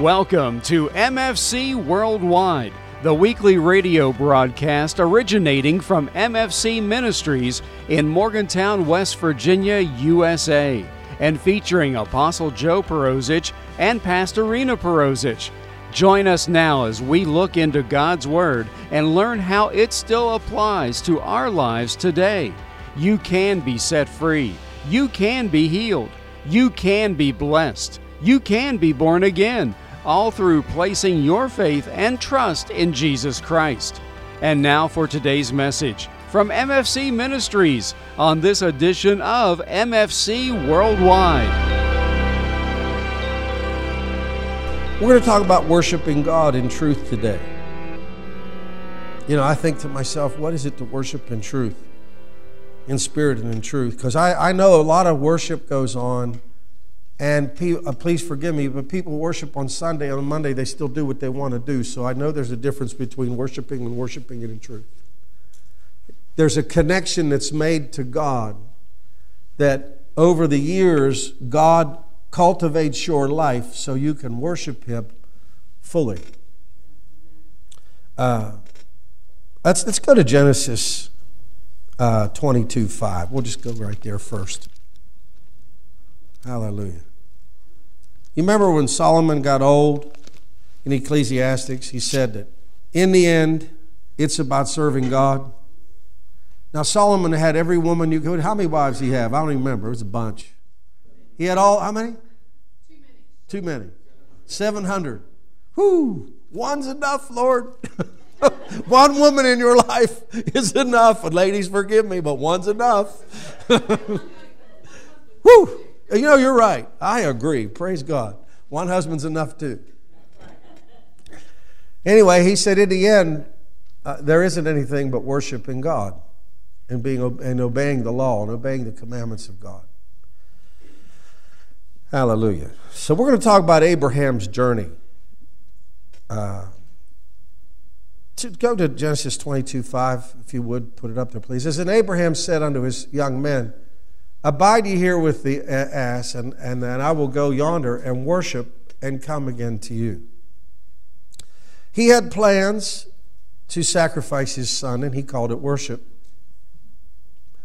Welcome to MFC Worldwide, the weekly radio broadcast originating from MFC Ministries in Morgantown, West Virginia, USA, and featuring Apostle Joe Perosic and Pastor Rena Perosic. Join us now as we look into God's Word and learn how it still applies to our lives today. You can be set free. You can be healed. You can be blessed. You can be born again, all through placing your faith and trust in Jesus Christ. And now for today's message from MFC Ministries on this edition of MFC Worldwide. We're going to talk about worshiping God in truth today. You know, I think to myself, what is it to worship in truth? In spirit and in truth. Because I, I know a lot of worship goes on, and uh, please forgive me, but people worship on Sunday, on Monday, they still do what they want to do. So I know there's a difference between worshiping and worshiping it in truth. There's a connection that's made to God that over the years, God cultivates your life so you can worship Him fully. Uh, let's, let's go to Genesis uh, 22 5. We'll just go right there first. Hallelujah. You remember when Solomon got old in Ecclesiastics? He said that in the end, it's about serving God. Now, Solomon had every woman you could. How many wives did he have? I don't even remember. It was a bunch. He had all, how many? Too many. Too many. 700. Whoo, one's enough, Lord. One woman in your life is enough. And ladies, forgive me, but one's enough. Whoo, you know, you're right. I agree. Praise God. One husband's enough too. Anyway, he said in the end, uh, there isn't anything but worshiping God and, being, and obeying the law and obeying the commandments of God. Hallelujah. So we're going to talk about Abraham's journey. Uh, to go to Genesis 22 5, if you would, put it up there, please. As and Abraham said unto his young men, Abide ye here with the uh, ass, and, and then I will go yonder and worship and come again to you. He had plans to sacrifice his son, and he called it worship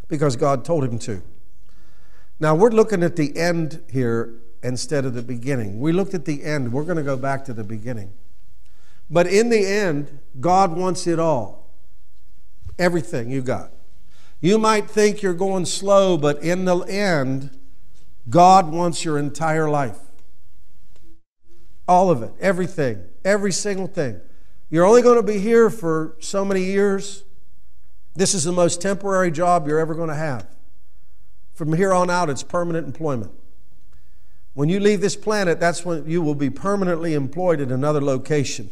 because God told him to. Now, we're looking at the end here instead of the beginning. We looked at the end. We're going to go back to the beginning. But in the end, God wants it all everything you got. You might think you're going slow, but in the end, God wants your entire life. All of it, everything, every single thing. You're only going to be here for so many years. This is the most temporary job you're ever going to have. From here on out, it's permanent employment. When you leave this planet, that's when you will be permanently employed at another location.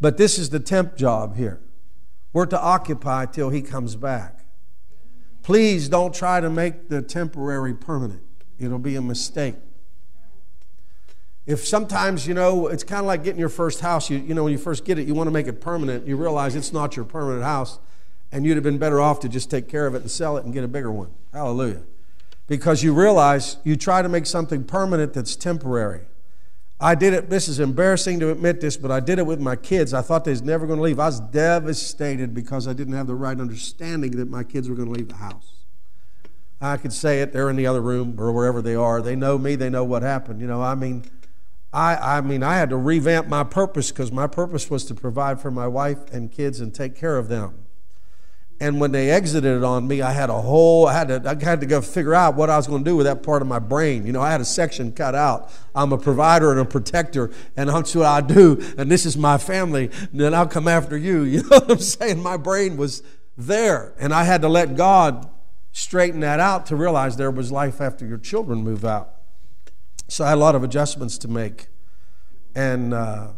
But this is the temp job here. We're to occupy till he comes back. Please don't try to make the temporary permanent, it'll be a mistake. If sometimes, you know, it's kind of like getting your first house, you, you know, when you first get it, you want to make it permanent, you realize it's not your permanent house, and you'd have been better off to just take care of it and sell it and get a bigger one. Hallelujah. Because you realize you try to make something permanent that's temporary. I did it, this is embarrassing to admit this, but I did it with my kids. I thought they was never going to leave. I was devastated because I didn't have the right understanding that my kids were going to leave the house. I could say it, they're in the other room or wherever they are. They know me, they know what happened. You know, I mean, I, I mean, I had to revamp my purpose because my purpose was to provide for my wife and kids and take care of them. And when they exited on me, I had a whole, I had to, I had to go figure out what I was going to do with that part of my brain. You know, I had a section cut out. I'm a provider and a protector, and that's what I do. And this is my family. And then I'll come after you. You know what I'm saying? My brain was there, and I had to let God straighten that out to realize there was life after your children move out. So I had a lot of adjustments to make, and. Uh,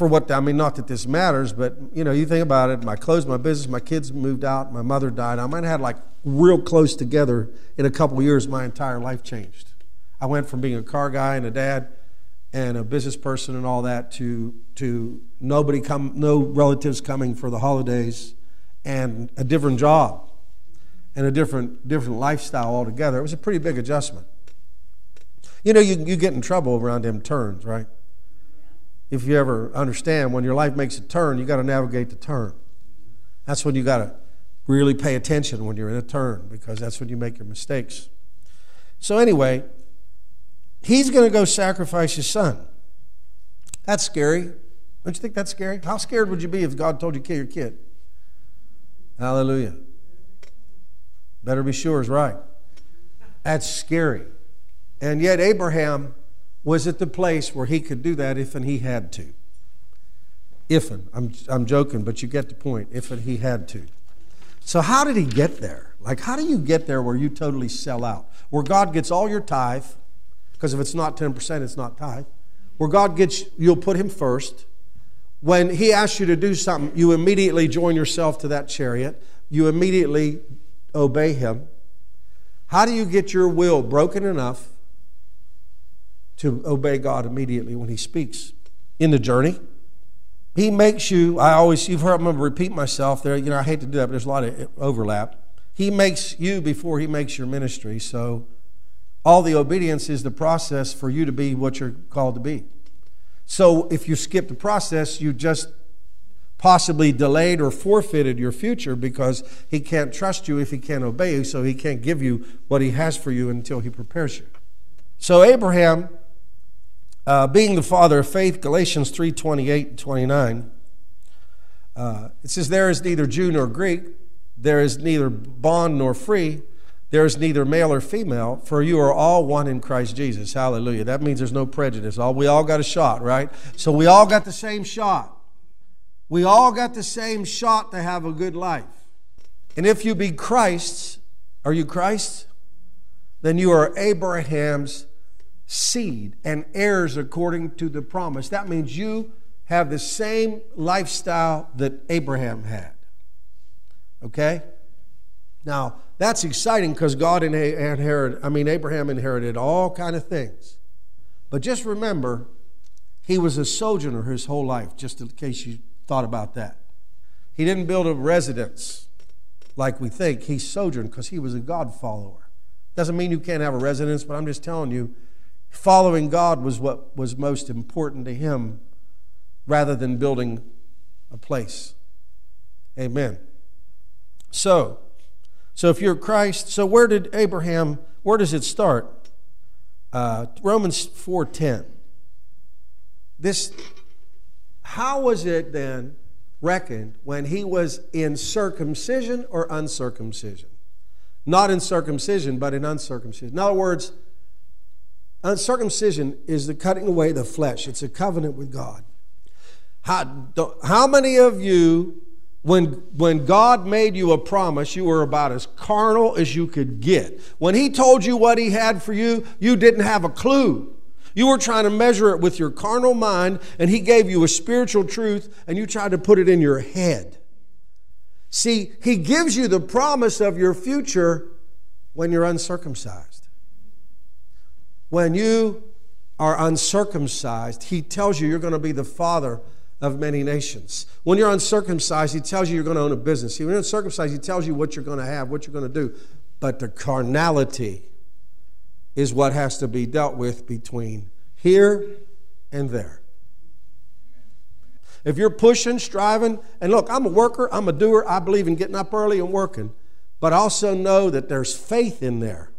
for what I mean, not that this matters, but you know, you think about it. My clothes, my business, my kids moved out, my mother died. I might have had like real close together in a couple years. My entire life changed. I went from being a car guy and a dad and a business person and all that to to nobody come, no relatives coming for the holidays, and a different job and a different different lifestyle altogether. It was a pretty big adjustment. You know, you you get in trouble around them turns, right? If you ever understand, when your life makes a turn, you got to navigate the turn. That's when you got to really pay attention when you're in a turn because that's when you make your mistakes. So, anyway, he's going to go sacrifice his son. That's scary. Don't you think that's scary? How scared would you be if God told you to kill your kid? Hallelujah. Better be sure is right. That's scary. And yet, Abraham was at the place where he could do that if and he had to. If and, I'm, I'm joking, but you get the point. If and he had to. So, how did he get there? Like, how do you get there where you totally sell out? Where God gets all your tithe, because if it's not 10%, it's not tithe. Where God gets, you'll put him first. When he asks you to do something, you immediately join yourself to that chariot. You immediately obey him. How do you get your will broken enough to obey God immediately when He speaks in the journey. He makes you, I always, you've heard me repeat myself there, you know, I hate to do that, but there's a lot of overlap. He makes you before He makes your ministry. So all the obedience is the process for you to be what you're called to be. So if you skip the process, you just possibly delayed or forfeited your future because he can't trust you if he can't obey you, so he can't give you what he has for you until he prepares you. So Abraham uh, being the father of faith, Galatians 3 28 and 29. Uh, it says, There is neither Jew nor Greek, there is neither bond nor free, there is neither male or female, for you are all one in Christ Jesus. Hallelujah. That means there's no prejudice. All, we all got a shot, right? So we all got the same shot. We all got the same shot to have a good life. And if you be Christ's, are you Christ's? Then you are Abraham's seed and heirs according to the promise. That means you have the same lifestyle that Abraham had. Okay? Now, that's exciting because God inherited, I mean, Abraham inherited all kind of things. But just remember, he was a sojourner his whole life, just in case you thought about that. He didn't build a residence like we think. He sojourned because he was a God follower. Doesn't mean you can't have a residence, but I'm just telling you, Following God was what was most important to him rather than building a place. Amen. So, so if you're Christ, so where did Abraham, where does it start? Uh, Romans 4.10. This, how was it then reckoned when he was in circumcision or uncircumcision? Not in circumcision, but in uncircumcision. In other words, Uncircumcision is the cutting away the flesh. It's a covenant with God. How, how many of you, when, when God made you a promise, you were about as carnal as you could get? When He told you what He had for you, you didn't have a clue. You were trying to measure it with your carnal mind, and He gave you a spiritual truth, and you tried to put it in your head. See, He gives you the promise of your future when you're uncircumcised. When you are uncircumcised, he tells you you're going to be the father of many nations. When you're uncircumcised, he tells you you're going to own a business. When you're uncircumcised, he tells you what you're going to have, what you're going to do. But the carnality is what has to be dealt with between here and there. If you're pushing, striving, and look, I'm a worker, I'm a doer, I believe in getting up early and working, but also know that there's faith in there.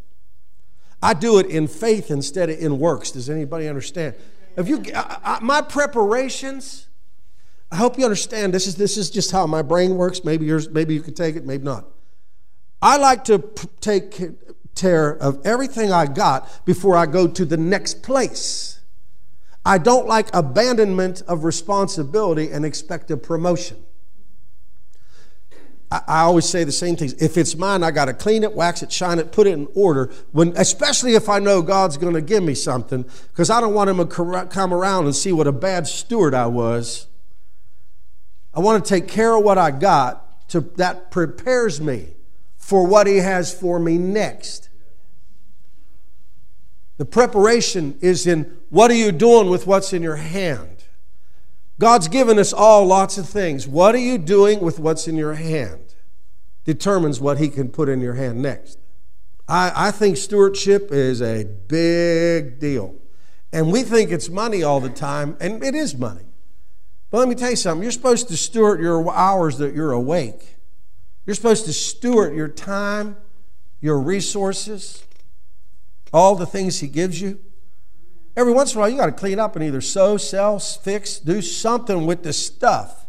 I do it in faith instead of in works. Does anybody understand? If you, I, I, my preparations, I hope you understand. This is this is just how my brain works. Maybe yours, maybe you can take it, maybe not. I like to take care of everything I got before I go to the next place. I don't like abandonment of responsibility and expect a promotion. I, I always say the same things. If it's mine, I got to clean it, wax it, shine it, put it in order. When, especially if I know God's going to give me something, because I don't want Him to come around and see what a bad steward I was. I want to take care of what I got. To that prepares me for what He has for me next. The preparation is in what are you doing with what's in your hand? God's given us all lots of things. What are you doing with what's in your hand? Determines what He can put in your hand next. I, I think stewardship is a big deal. And we think it's money all the time, and it is money. But let me tell you something you're supposed to steward your hours that you're awake. You're supposed to steward your time, your resources, all the things He gives you. Every once in a while, you got to clean up and either sew, sell, fix, do something with the stuff.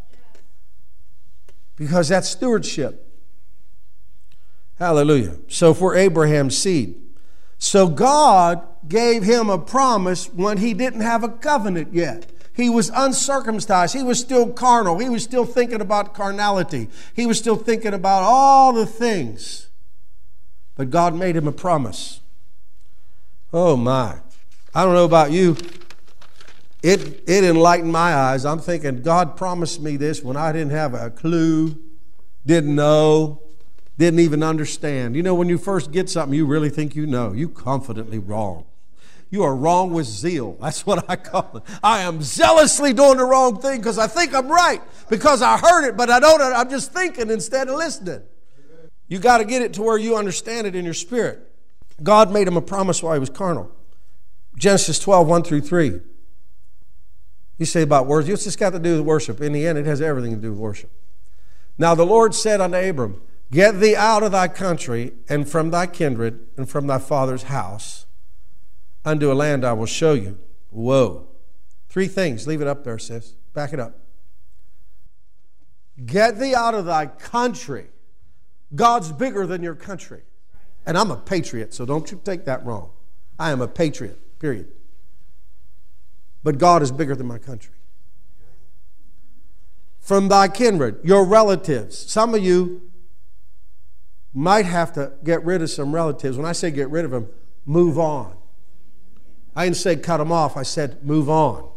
Because that's stewardship. Hallelujah. So, we're Abraham's seed, so God gave him a promise when he didn't have a covenant yet. He was uncircumcised. He was still carnal. He was still thinking about carnality. He was still thinking about all the things. But God made him a promise. Oh my. I don't know about you. It, it enlightened my eyes. I'm thinking, God promised me this when I didn't have a clue, didn't know, didn't even understand. You know, when you first get something you really think you know, you confidently wrong. You are wrong with zeal. That's what I call it. I am zealously doing the wrong thing because I think I'm right because I heard it, but I don't. I'm just thinking instead of listening. You got to get it to where you understand it in your spirit. God made him a promise while he was carnal. Genesis 12, 1 through 3. You say about words, it's just got to do with worship? In the end, it has everything to do with worship. Now the Lord said unto Abram, Get thee out of thy country and from thy kindred and from thy father's house unto a land I will show you. Whoa. Three things. Leave it up there, sis. Back it up. Get thee out of thy country. God's bigger than your country. And I'm a patriot, so don't you take that wrong. I am a patriot, period. But God is bigger than my country. From thy kindred, your relatives. Some of you might have to get rid of some relatives. When I say get rid of them, move on. I didn't say cut them off, I said move on.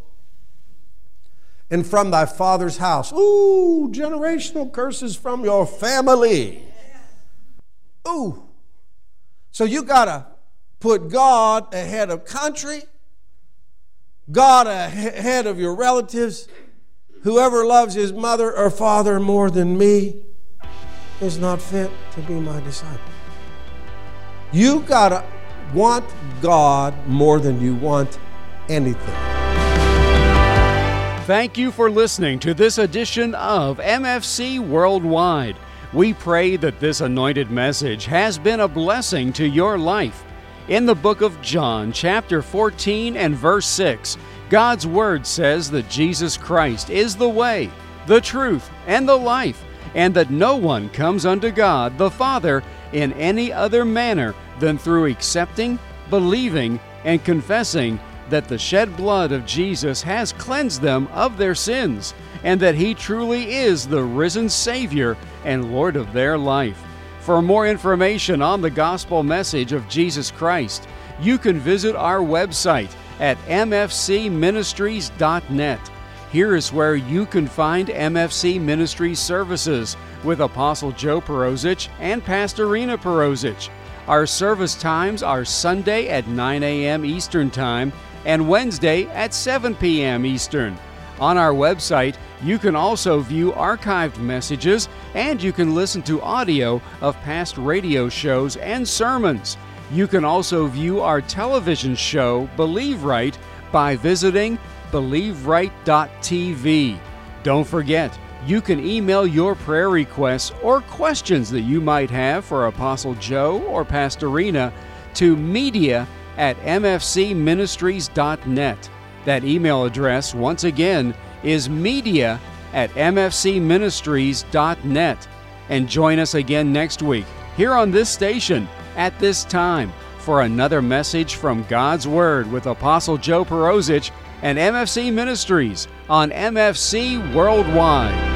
And from thy father's house. Ooh, generational curses from your family. Ooh. So you got to put God ahead of country, God ahead of your relatives. Whoever loves his mother or father more than me is not fit to be my disciple. You got to want God more than you want anything. Thank you for listening to this edition of MFC Worldwide. We pray that this anointed message has been a blessing to your life. In the book of John, chapter 14 and verse 6, God's Word says that Jesus Christ is the way, the truth, and the life, and that no one comes unto God the Father in any other manner than through accepting, believing, and confessing that the shed blood of Jesus has cleansed them of their sins, and that He truly is the risen Savior and Lord of their life. For more information on the gospel message of Jesus Christ, you can visit our website at mfcministries.net. Here is where you can find MFC Ministries services with Apostle Joe Perosic and Pastor Rena Perosic. Our service times are Sunday at 9 a.m. Eastern Time and Wednesday at 7 p.m. Eastern. On our website, you can also view archived messages and you can listen to audio of past radio shows and sermons. You can also view our television show, Believe Right, by visiting believeright.tv. Don't forget, you can email your prayer requests or questions that you might have for Apostle Joe or Pastor Rena to media at mfcministries.net. That email address, once again, is media at mfcministries.net. And join us again next week here on this station at this time for another message from God's Word with Apostle Joe Perosic and MFC Ministries on MFC Worldwide.